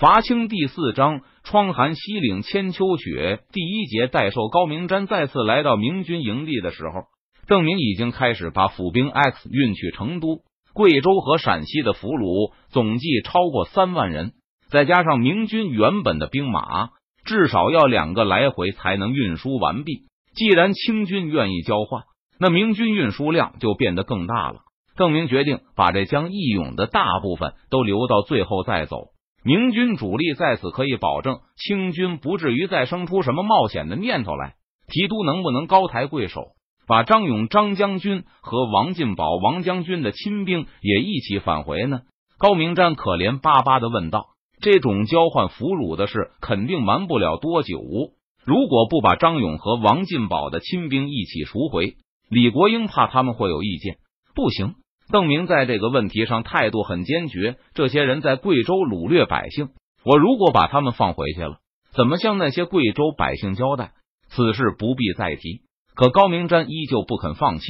伐清第四章，窗含西岭千秋雪。第一节，待寿高明瞻再次来到明军营地的时候，邓明已经开始把府兵 X 运去成都、贵州和陕西的俘虏，总计超过三万人，再加上明军原本的兵马，至少要两个来回才能运输完毕。既然清军愿意交换，那明军运输量就变得更大了。邓明决定把这将义勇的大部分都留到最后再走。明军主力在此可以保证，清军不至于再生出什么冒险的念头来。提督能不能高抬贵手，把张勇张将军和王进宝王将军的亲兵也一起返回呢？高明瞻可怜巴巴的问道。这种交换俘虏的事肯定瞒不了多久。如果不把张勇和王进宝的亲兵一起赎回，李国英怕他们会有意见。不行。邓明在这个问题上态度很坚决。这些人在贵州掳掠百姓，我如果把他们放回去了，怎么向那些贵州百姓交代？此事不必再提。可高明瞻依旧不肯放弃。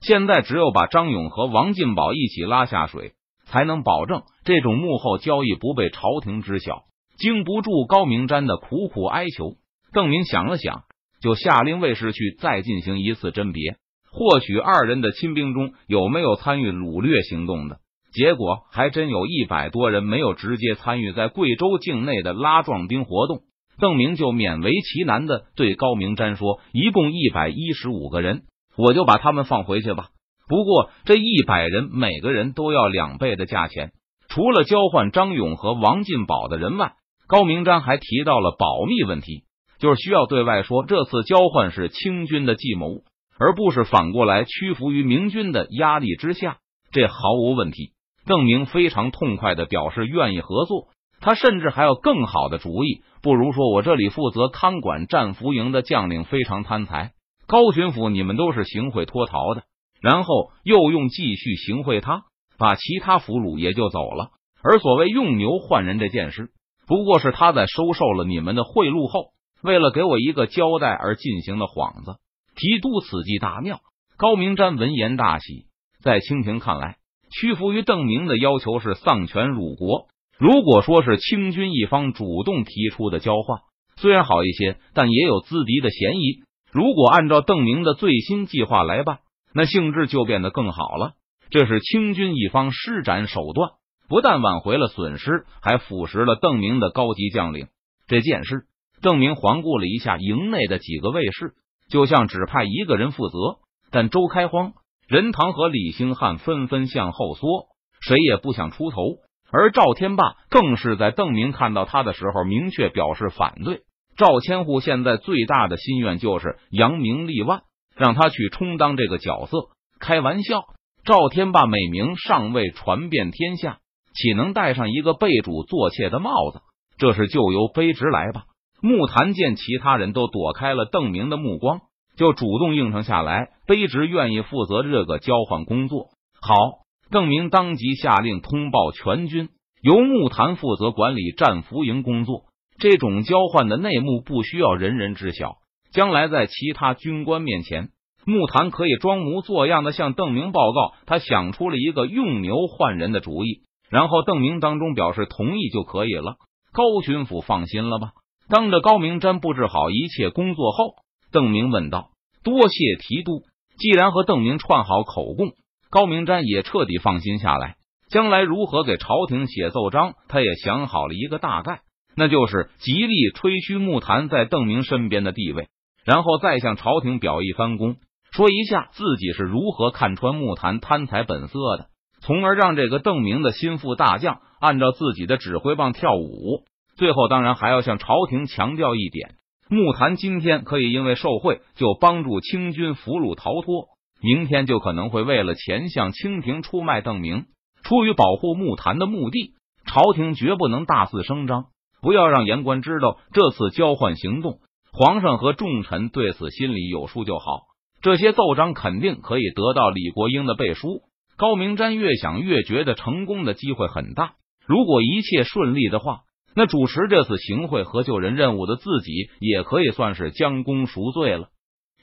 现在只有把张勇和王进宝一起拉下水，才能保证这种幕后交易不被朝廷知晓。经不住高明瞻的苦苦哀求，邓明想了想，就下令卫士去再进行一次甄别。或许二人的亲兵中有没有参与掳掠行动的？结果还真有一百多人没有直接参与在贵州境内的拉壮兵活动。邓明就勉为其难的对高明瞻说：“一共一百一十五个人，我就把他们放回去吧。不过这一百人每个人都要两倍的价钱。除了交换张勇和王进宝的人外，高明瞻还提到了保密问题，就是需要对外说这次交换是清军的计谋。”而不是反过来屈服于明军的压力之下，这毫无问题。邓明非常痛快的表示愿意合作，他甚至还有更好的主意，不如说我这里负责看管战俘营的将领非常贪财，高巡抚你们都是行贿脱逃的，然后又用继续行贿他，把其他俘虏也就走了。而所谓用牛换人这件事，不过是他在收受了你们的贿赂后，为了给我一个交代而进行的幌子。提督此计大妙，高明瞻闻言大喜。在清廷看来，屈服于邓明的要求是丧权辱国。如果说是清军一方主动提出的交换，虽然好一些，但也有资敌的嫌疑。如果按照邓明的最新计划来办，那性质就变得更好了。这是清军一方施展手段，不但挽回了损失，还腐蚀了邓明的高级将领。这件事，邓明环顾了一下营内的几个卫士。就像只派一个人负责，但周开荒、任堂和李兴汉纷纷向后缩，谁也不想出头。而赵天霸更是在邓明看到他的时候明确表示反对。赵千户现在最大的心愿就是扬名立万，让他去充当这个角色。开玩笑，赵天霸美名尚未传遍天下，岂能戴上一个被主做妾的帽子？这是就由卑职来吧。木檀见其他人都躲开了邓明的目光，就主动应承下来。卑职愿意负责这个交换工作。好，邓明当即下令通报全军，由木檀负责管理战俘营工作。这种交换的内幕不需要人人知晓，将来在其他军官面前，木檀可以装模作样的向邓明报告，他想出了一个用牛换人的主意，然后邓明当中表示同意就可以了。高巡抚放心了吧？当着高明瞻布置好一切工作后，邓明问道：“多谢提督。”既然和邓明串好口供，高明瞻也彻底放心下来。将来如何给朝廷写奏章，他也想好了一个大概，那就是极力吹嘘木坛在邓明身边的地位，然后再向朝廷表一番功，说一下自己是如何看穿木坛贪财本色的，从而让这个邓明的心腹大将按照自己的指挥棒跳舞。最后，当然还要向朝廷强调一点：木坛今天可以因为受贿就帮助清军俘虏逃脱，明天就可能会为了钱向清廷出卖邓明。出于保护木坛的目的，朝廷绝不能大肆声张，不要让言官知道这次交换行动。皇上和重臣对此心里有数就好。这些奏章肯定可以得到李国英的背书。高明瞻越想越觉得成功的机会很大。如果一切顺利的话。那主持这次行贿和救人任务的自己，也可以算是将功赎罪了。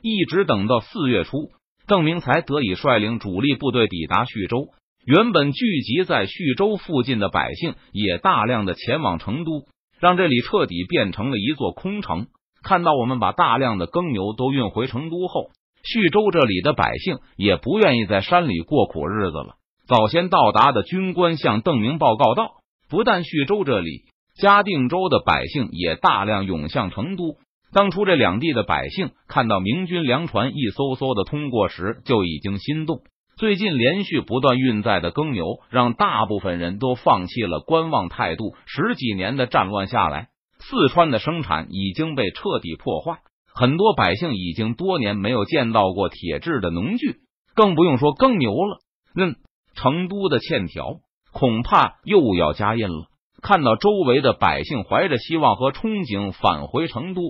一直等到四月初，邓明才得以率领主力部队抵达徐州。原本聚集在徐州附近的百姓也大量的前往成都，让这里彻底变成了一座空城。看到我们把大量的耕牛都运回成都后，徐州这里的百姓也不愿意在山里过苦日子了。早先到达的军官向邓明报告道：“不但徐州这里，嘉定州的百姓也大量涌向成都。当初这两地的百姓看到明军粮船一艘艘的通过时，就已经心动。”最近连续不断运载的耕牛，让大部分人都放弃了观望态度。十几年的战乱下来，四川的生产已经被彻底破坏，很多百姓已经多年没有见到过铁制的农具，更不用说耕牛了。嗯，成都的欠条恐怕又要加印了。看到周围的百姓怀着希望和憧憬返回成都，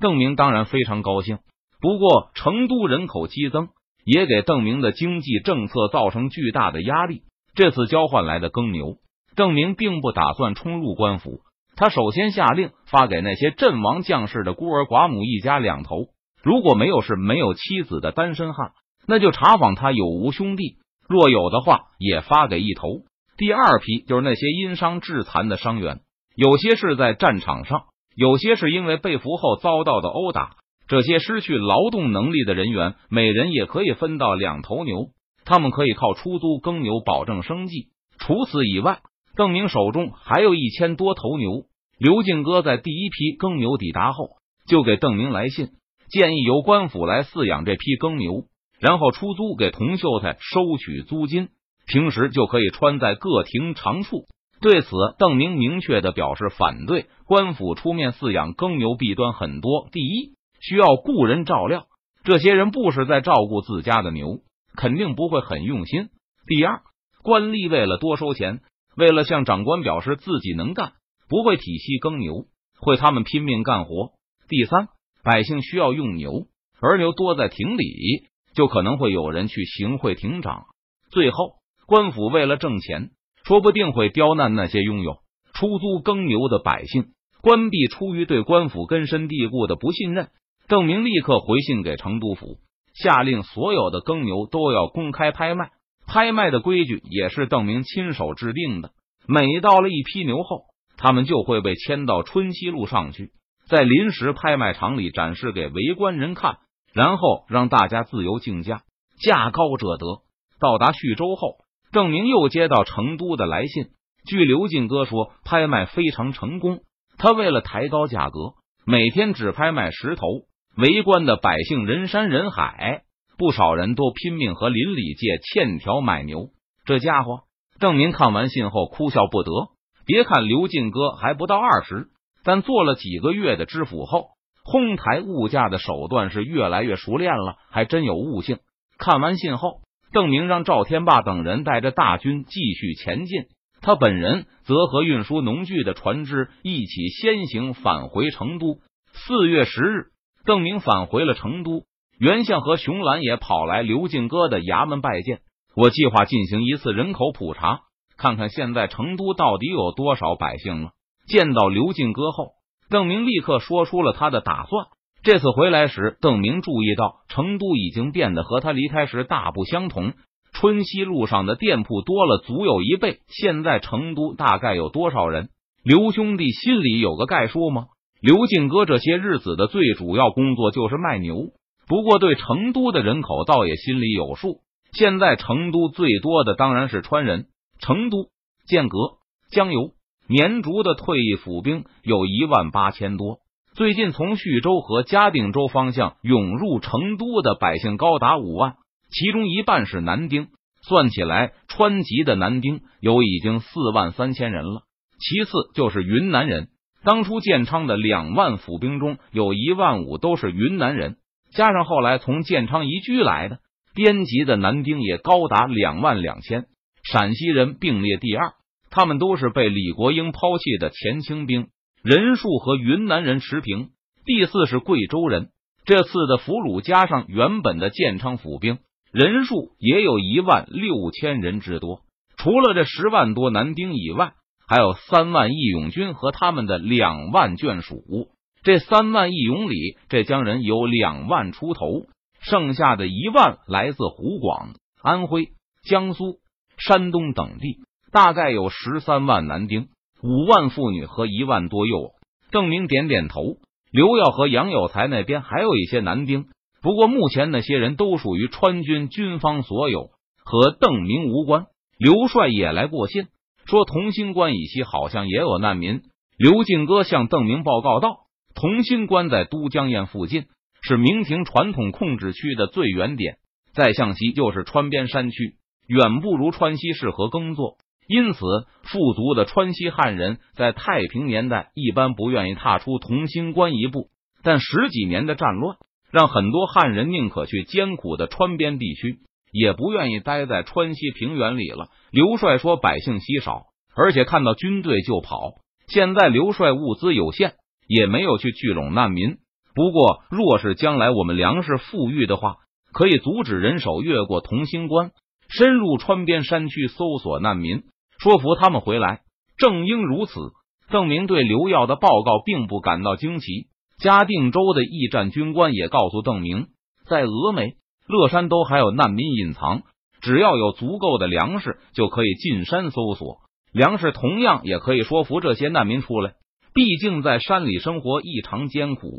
邓明当然非常高兴。不过，成都人口激增。也给邓明的经济政策造成巨大的压力。这次交换来的耕牛，邓明并不打算冲入官府。他首先下令发给那些阵亡将士的孤儿寡母一家两头，如果没有是没有妻子的单身汉，那就查访他有无兄弟；若有的话，也发给一头。第二批就是那些因伤致残的伤员，有些是在战场上，有些是因为被俘后遭到的殴打。这些失去劳动能力的人员，每人也可以分到两头牛，他们可以靠出租耕牛保证生计。除此以外，邓明手中还有一千多头牛。刘敬哥在第一批耕牛抵达后，就给邓明来信，建议由官府来饲养这批耕牛，然后出租给童秀才收取租金，平时就可以穿在各庭长处。对此，邓明明确的表示反对。官府出面饲养耕牛，弊端很多。第一，需要雇人照料，这些人不是在照顾自家的牛，肯定不会很用心。第二，官吏为了多收钱，为了向长官表示自己能干，不会体系耕牛，会他们拼命干活。第三，百姓需要用牛，而牛多在亭里，就可能会有人去行贿亭长。最后，官府为了挣钱，说不定会刁难那些拥有出租耕牛的百姓。关闭出于对官府根深蒂固的不信任。邓明立刻回信给成都府，下令所有的耕牛都要公开拍卖。拍卖的规矩也是邓明亲手制定的。每到了一批牛后，他们就会被牵到春熙路上去，在临时拍卖场里展示给围观人看，然后让大家自由竞价，价高者得。到达叙州后，郑明又接到成都的来信。据刘进哥说，拍卖非常成功。他为了抬高价格，每天只拍卖十头。围观的百姓人山人海，不少人都拼命和邻里借欠条买牛。这家伙郑明看完信后哭笑不得。别看刘进哥还不到二十，但做了几个月的知府后，哄抬物价的手段是越来越熟练了，还真有悟性。看完信后，邓明让赵天霸等人带着大军继续前进，他本人则和运输农具的船只一起先行返回成都。四月十日。邓明返回了成都，袁相和熊兰也跑来刘进哥的衙门拜见。我计划进行一次人口普查，看看现在成都到底有多少百姓了。见到刘进哥后，邓明立刻说出了他的打算。这次回来时，邓明注意到成都已经变得和他离开时大不相同。春熙路上的店铺多了足有一倍。现在成都大概有多少人？刘兄弟心里有个概数吗？刘进哥这些日子的最主要工作就是卖牛，不过对成都的人口倒也心里有数。现在成都最多的当然是川人。成都、剑阁、江油、绵竹的退役府兵有一万八千多。最近从叙州和嘉定州方向涌入成都的百姓高达五万，其中一半是男丁，算起来川籍的男丁有已经四万三千人了。其次就是云南人。当初建昌的两万府兵中有一万五都是云南人，加上后来从建昌移居来的边籍的男丁也高达两万两千。陕西人并列第二，他们都是被李国英抛弃的前清兵，人数和云南人持平。第四是贵州人，这次的俘虏加上原本的建昌府兵，人数也有一万六千人之多。除了这十万多男丁以外。还有三万义勇军和他们的两万眷属，这三万义勇里，浙江人有两万出头，剩下的一万来自湖广、安徽、江苏、山东等地，大概有十三万男丁、五万妇女和一万多幼。邓明点点头。刘耀和杨有才那边还有一些男丁，不过目前那些人都属于川军军方所有，和邓明无关。刘帅也来过信，说同心关以西好像也有难民。刘进哥向邓明报告道：“同心关在都江堰附近，是明廷传统控制区的最远点。再向西就是川边山区，远不如川西适合耕作。因此，富足的川西汉人在太平年代一般不愿意踏出同心关一步。但十几年的战乱，让很多汉人宁可去艰苦的川边地区，也不愿意待在川西平原里了。”刘帅说：“百姓稀少，而且看到军队就跑。”现在刘帅物资有限，也没有去聚拢难民。不过，若是将来我们粮食富裕的话，可以阻止人手越过同心关，深入川边山区搜索难民，说服他们回来。正因如此，邓明对刘耀的报告并不感到惊奇。嘉定州的驿站军官也告诉邓明，在峨眉、乐山都还有难民隐藏，只要有足够的粮食，就可以进山搜索。粮食同样也可以说服这些难民出来，毕竟在山里生活异常艰苦，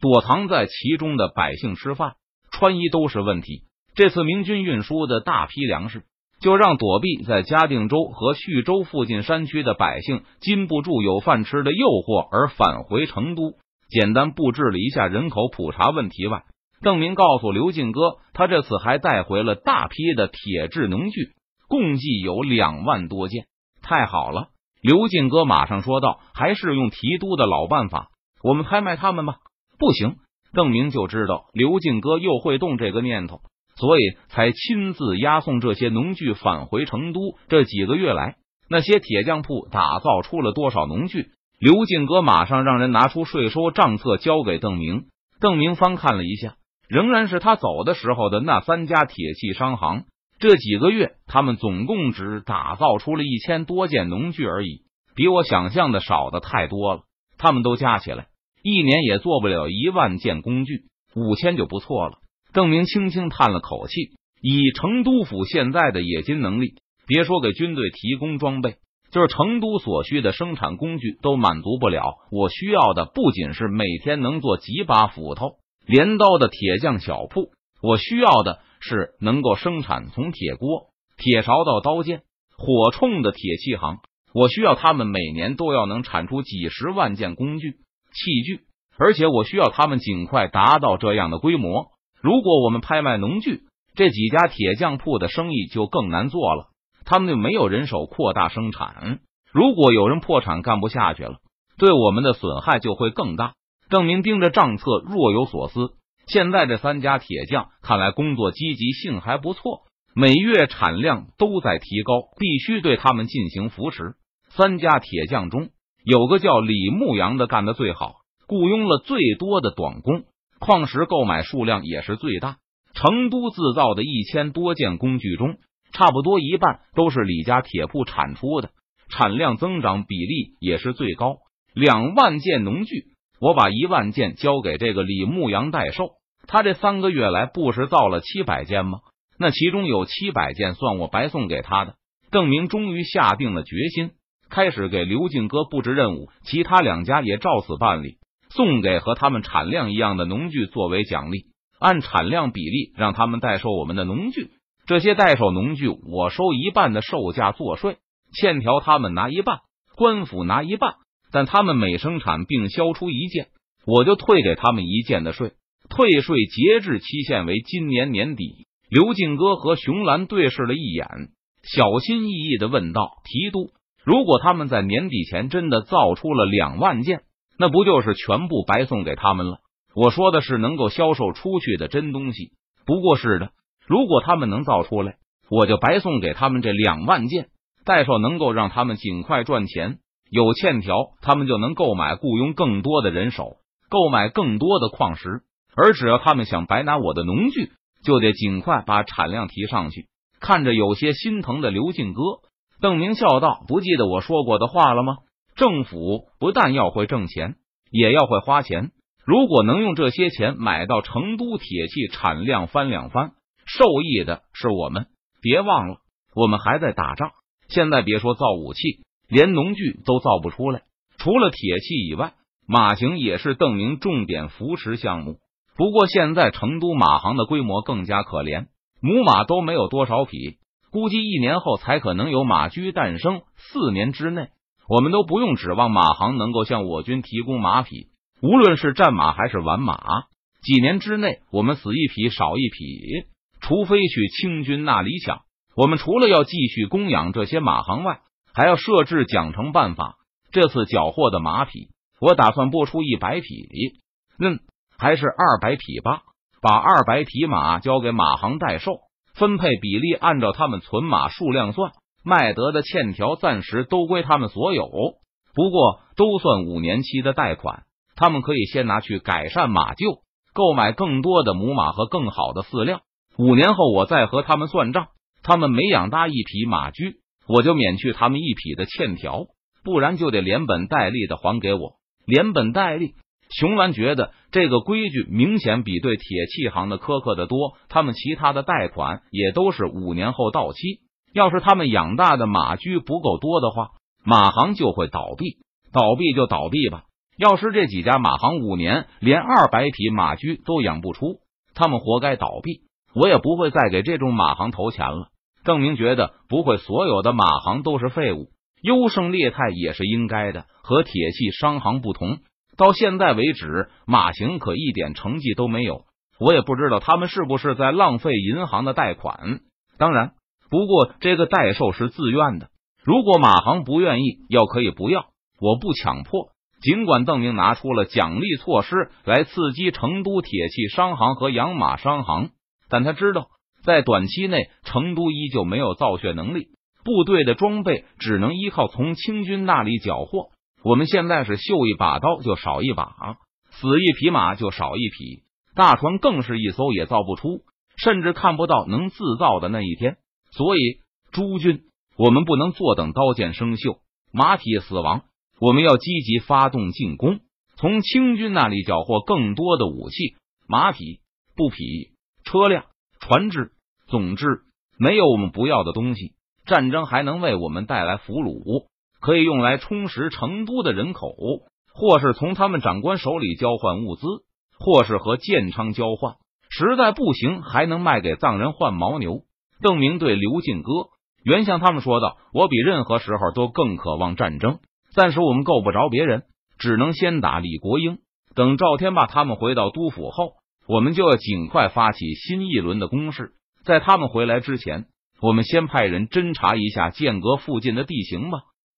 躲藏在其中的百姓吃饭穿衣都是问题。这次明军运输的大批粮食，就让躲避在嘉定州和叙州附近山区的百姓禁不住有饭吃的诱惑而返回成都。简单布置了一下人口普查问题外，邓明告诉刘进哥，他这次还带回了大批的铁制农具，共计有两万多件。太好了，刘进哥马上说道：“还是用提督的老办法，我们拍卖他们吧。”不行，邓明就知道刘进哥又会动这个念头，所以才亲自押送这些农具返回成都。这几个月来，那些铁匠铺打造出了多少农具？刘进哥马上让人拿出税收账册交给邓明。邓明翻看了一下，仍然是他走的时候的那三家铁器商行。这几个月，他们总共只打造出了一千多件农具而已，比我想象的少的太多了。他们都加起来，一年也做不了一万件工具，五千就不错了。邓明轻轻叹了口气，以成都府现在的冶金能力，别说给军队提供装备，就是成都所需的生产工具都满足不了。我需要的不仅是每天能做几把斧头、镰刀的铁匠小铺，我需要的。是能够生产从铁锅、铁勺到刀剑、火铳的铁器行。我需要他们每年都要能产出几十万件工具器具，而且我需要他们尽快达到这样的规模。如果我们拍卖农具，这几家铁匠铺的生意就更难做了，他们就没有人手扩大生产。如果有人破产干不下去了，对我们的损害就会更大。邓明盯着账册，若有所思。现在这三家铁匠看来工作积极性还不错，每月产量都在提高，必须对他们进行扶持。三家铁匠中有个叫李牧阳的干的最好，雇佣了最多的短工，矿石购买数量也是最大。成都制造的一千多件工具中，差不多一半都是李家铁铺产出的，产量增长比例也是最高。两万件农具，我把一万件交给这个李牧阳代售。他这三个月来不是造了七百件吗？那其中有七百件算我白送给他的。邓明终于下定了决心，开始给刘进哥布置任务。其他两家也照此办理，送给和他们产量一样的农具作为奖励，按产量比例让他们代售我们的农具。这些代售农具我收一半的售价做税，欠条他们拿一半，官府拿一半。但他们每生产并销出一件，我就退给他们一件的税。退税截至期限为今年年底。刘进哥和熊兰对视了一眼，小心翼翼的问道：“提督，如果他们在年底前真的造出了两万件，那不就是全部白送给他们了？”我说的是能够销售出去的真东西。不过是的，如果他们能造出来，我就白送给他们这两万件。代售能够让他们尽快赚钱，有欠条，他们就能购买雇佣更多的人手，购买更多的矿石。而只要他们想白拿我的农具，就得尽快把产量提上去。看着有些心疼的刘进哥，邓明笑道：“不记得我说过的话了吗？政府不但要会挣钱，也要会花钱。如果能用这些钱买到成都铁器产量翻两番，受益的是我们。别忘了，我们还在打仗。现在别说造武器，连农具都造不出来。除了铁器以外，马行也是邓明重点扶持项目。不过现在成都马行的规模更加可怜，母马都没有多少匹，估计一年后才可能有马驹诞生。四年之内，我们都不用指望马行能够向我军提供马匹，无论是战马还是玩马，几年之内我们死一匹少一匹，除非去清军那里抢。我们除了要继续供养这些马行外，还要设置奖惩办法。这次缴获的马匹，我打算拨出一百匹，嗯，还是二百匹吧。把二百匹马交给马行代售，分配比例按照他们存马数量算，卖得的欠条暂时都归他们所有。不过都算五年期的贷款，他们可以先拿去改善马厩，购买更多的母马和更好的饲料。五年后我再和他们算账。他们每养大一匹马驹，我就免去他们一匹的欠条，不然就得连本带利的还给我。连本带利，熊兰觉得这个规矩明显比对铁器行的苛刻的多。他们其他的贷款也都是五年后到期。要是他们养大的马驹不够多的话，马行就会倒闭。倒闭就倒闭吧。要是这几家马行五年连二百匹马驹都养不出，他们活该倒闭。我也不会再给这种马行投钱了。邓明觉得不会，所有的马行都是废物，优胜劣汰也是应该的。和铁器商行不同，到现在为止，马行可一点成绩都没有。我也不知道他们是不是在浪费银行的贷款。当然，不过这个代售是自愿的，如果马行不愿意要，可以不要，我不强迫。尽管邓明拿出了奖励措施来刺激成都铁器商行和养马商行，但他知道。在短期内，成都依旧没有造血能力，部队的装备只能依靠从清军那里缴获。我们现在是绣一把刀就少一把，死一匹马就少一匹，大船更是一艘也造不出，甚至看不到能自造的那一天。所以，诸军，我们不能坐等刀剑生锈，马匹死亡，我们要积极发动进攻，从清军那里缴获更多的武器、马匹、布匹、车辆、船只。总之，没有我们不要的东西。战争还能为我们带来俘虏，可以用来充实成都的人口，或是从他们长官手里交换物资，或是和建昌交换。实在不行，还能卖给藏人换牦牛。邓明对刘进哥、袁向他们说道：“我比任何时候都更渴望战争。暂时我们够不着别人，只能先打李国英。等赵天霸他们回到都府后，我们就要尽快发起新一轮的攻势。”在他们回来之前，我们先派人侦查一下剑阁附近的地形吧。